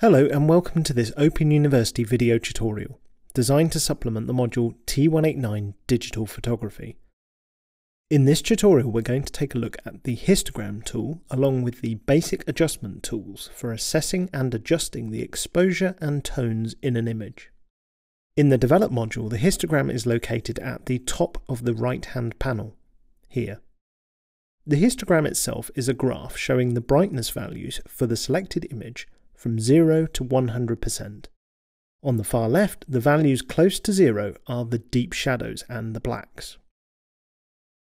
Hello and welcome to this Open University video tutorial designed to supplement the module T189 Digital Photography. In this tutorial we're going to take a look at the histogram tool along with the basic adjustment tools for assessing and adjusting the exposure and tones in an image. In the develop module the histogram is located at the top of the right hand panel, here. The histogram itself is a graph showing the brightness values for the selected image from 0 to 100%. On the far left, the values close to 0 are the deep shadows and the blacks.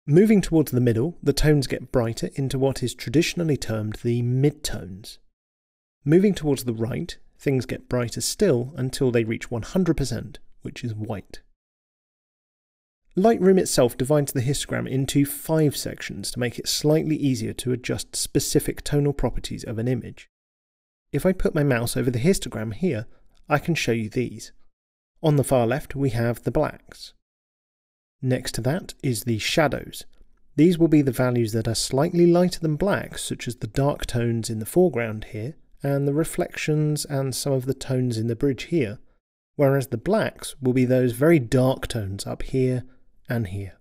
Moving towards the middle, the tones get brighter into what is traditionally termed the midtones. Moving towards the right, things get brighter still until they reach 100%, which is white. Lightroom itself divides the histogram into five sections to make it slightly easier to adjust specific tonal properties of an image. If I put my mouse over the histogram here, I can show you these. On the far left, we have the blacks. Next to that is the shadows. These will be the values that are slightly lighter than black, such as the dark tones in the foreground here, and the reflections and some of the tones in the bridge here, whereas the blacks will be those very dark tones up here and here.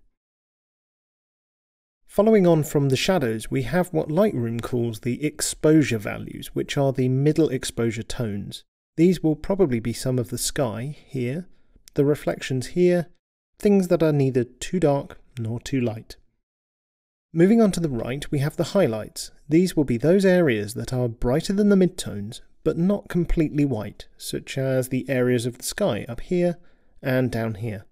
Following on from the shadows, we have what Lightroom calls the exposure values, which are the middle exposure tones. These will probably be some of the sky here, the reflections here, things that are neither too dark nor too light. Moving on to the right, we have the highlights. These will be those areas that are brighter than the midtones, but not completely white, such as the areas of the sky up here and down here.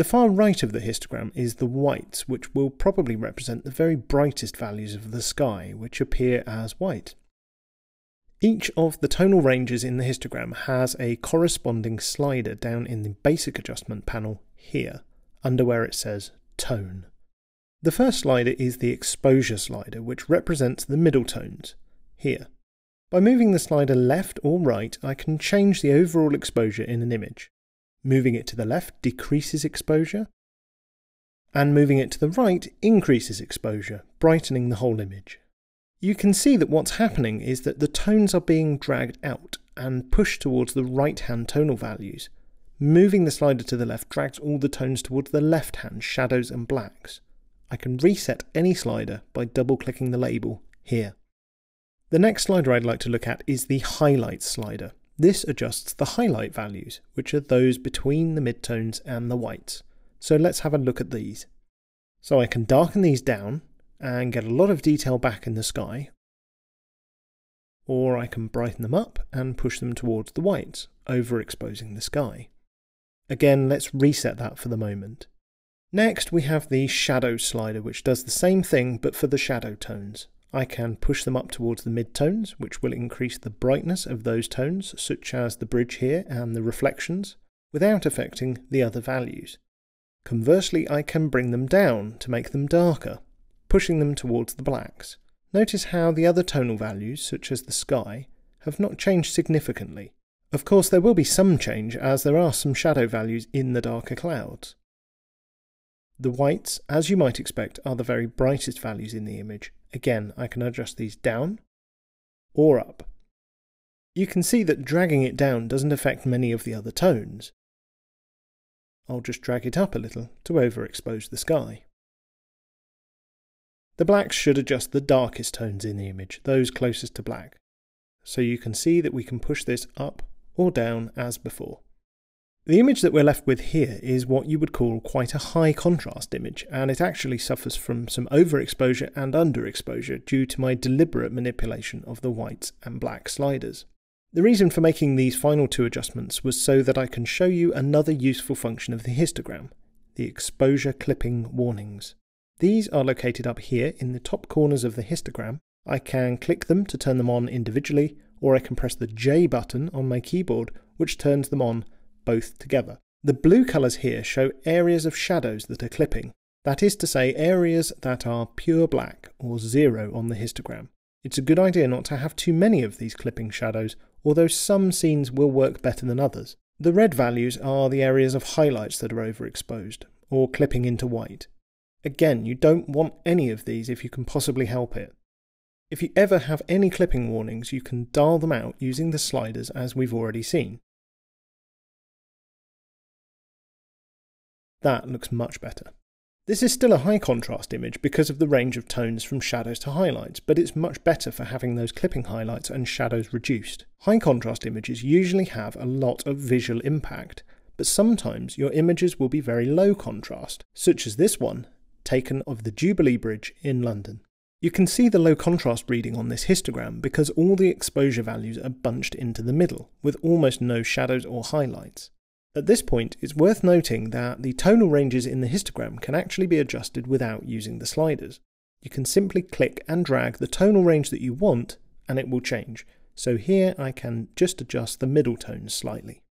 The far right of the histogram is the whites, which will probably represent the very brightest values of the sky, which appear as white. Each of the tonal ranges in the histogram has a corresponding slider down in the basic adjustment panel here, under where it says Tone. The first slider is the exposure slider, which represents the middle tones, here. By moving the slider left or right, I can change the overall exposure in an image. Moving it to the left decreases exposure, and moving it to the right increases exposure, brightening the whole image. You can see that what's happening is that the tones are being dragged out and pushed towards the right hand tonal values. Moving the slider to the left drags all the tones towards the left hand shadows and blacks. I can reset any slider by double clicking the label here. The next slider I'd like to look at is the highlights slider. This adjusts the highlight values, which are those between the midtones and the whites. So let's have a look at these. So I can darken these down and get a lot of detail back in the sky, or I can brighten them up and push them towards the whites, overexposing the sky. Again, let's reset that for the moment. Next, we have the shadow slider, which does the same thing but for the shadow tones. I can push them up towards the midtones, which will increase the brightness of those tones, such as the bridge here and the reflections, without affecting the other values. Conversely, I can bring them down to make them darker, pushing them towards the blacks. Notice how the other tonal values, such as the sky, have not changed significantly. Of course, there will be some change as there are some shadow values in the darker clouds. The whites, as you might expect, are the very brightest values in the image, Again, I can adjust these down or up. You can see that dragging it down doesn't affect many of the other tones. I'll just drag it up a little to overexpose the sky. The blacks should adjust the darkest tones in the image, those closest to black. So you can see that we can push this up or down as before. The image that we're left with here is what you would call quite a high contrast image, and it actually suffers from some overexposure and underexposure due to my deliberate manipulation of the whites and black sliders. The reason for making these final two adjustments was so that I can show you another useful function of the histogram, the exposure clipping warnings. These are located up here in the top corners of the histogram. I can click them to turn them on individually, or I can press the J button on my keyboard, which turns them on both together. The blue colours here show areas of shadows that are clipping, that is to say, areas that are pure black or zero on the histogram. It's a good idea not to have too many of these clipping shadows, although some scenes will work better than others. The red values are the areas of highlights that are overexposed, or clipping into white. Again, you don't want any of these if you can possibly help it. If you ever have any clipping warnings, you can dial them out using the sliders as we've already seen. That looks much better. This is still a high contrast image because of the range of tones from shadows to highlights, but it's much better for having those clipping highlights and shadows reduced. High contrast images usually have a lot of visual impact, but sometimes your images will be very low contrast, such as this one, taken of the Jubilee Bridge in London. You can see the low contrast reading on this histogram because all the exposure values are bunched into the middle, with almost no shadows or highlights. At this point, it's worth noting that the tonal ranges in the histogram can actually be adjusted without using the sliders. You can simply click and drag the tonal range that you want and it will change. So here I can just adjust the middle tones slightly.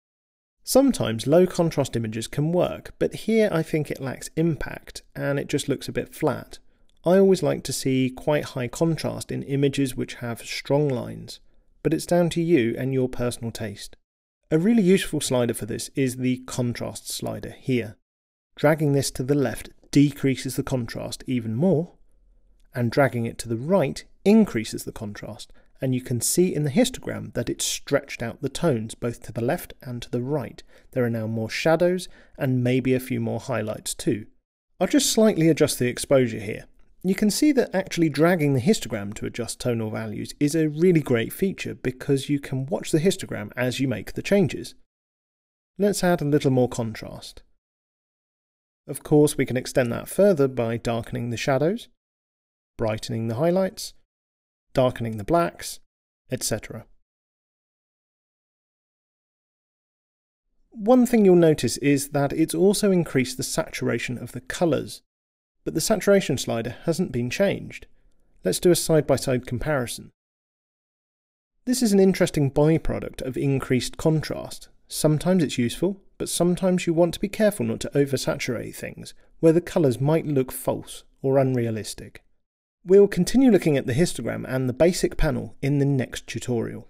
Sometimes low contrast images can work, but here I think it lacks impact and it just looks a bit flat. I always like to see quite high contrast in images which have strong lines, but it's down to you and your personal taste. A really useful slider for this is the contrast slider here. Dragging this to the left decreases the contrast even more, and dragging it to the right increases the contrast, and you can see in the histogram that it stretched out the tones both to the left and to the right. There are now more shadows and maybe a few more highlights too. I'll just slightly adjust the exposure here. You can see that actually dragging the histogram to adjust tonal values is a really great feature because you can watch the histogram as you make the changes. Let's add a little more contrast. Of course, we can extend that further by darkening the shadows, brightening the highlights, darkening the blacks, etc. One thing you'll notice is that it's also increased the saturation of the colours but the saturation slider hasn't been changed. Let's do a side-by-side -side comparison. This is an interesting byproduct of increased contrast. Sometimes it's useful, but sometimes you want to be careful not to oversaturate things, where the colours might look false or unrealistic. We'll continue looking at the histogram and the basic panel in the next tutorial.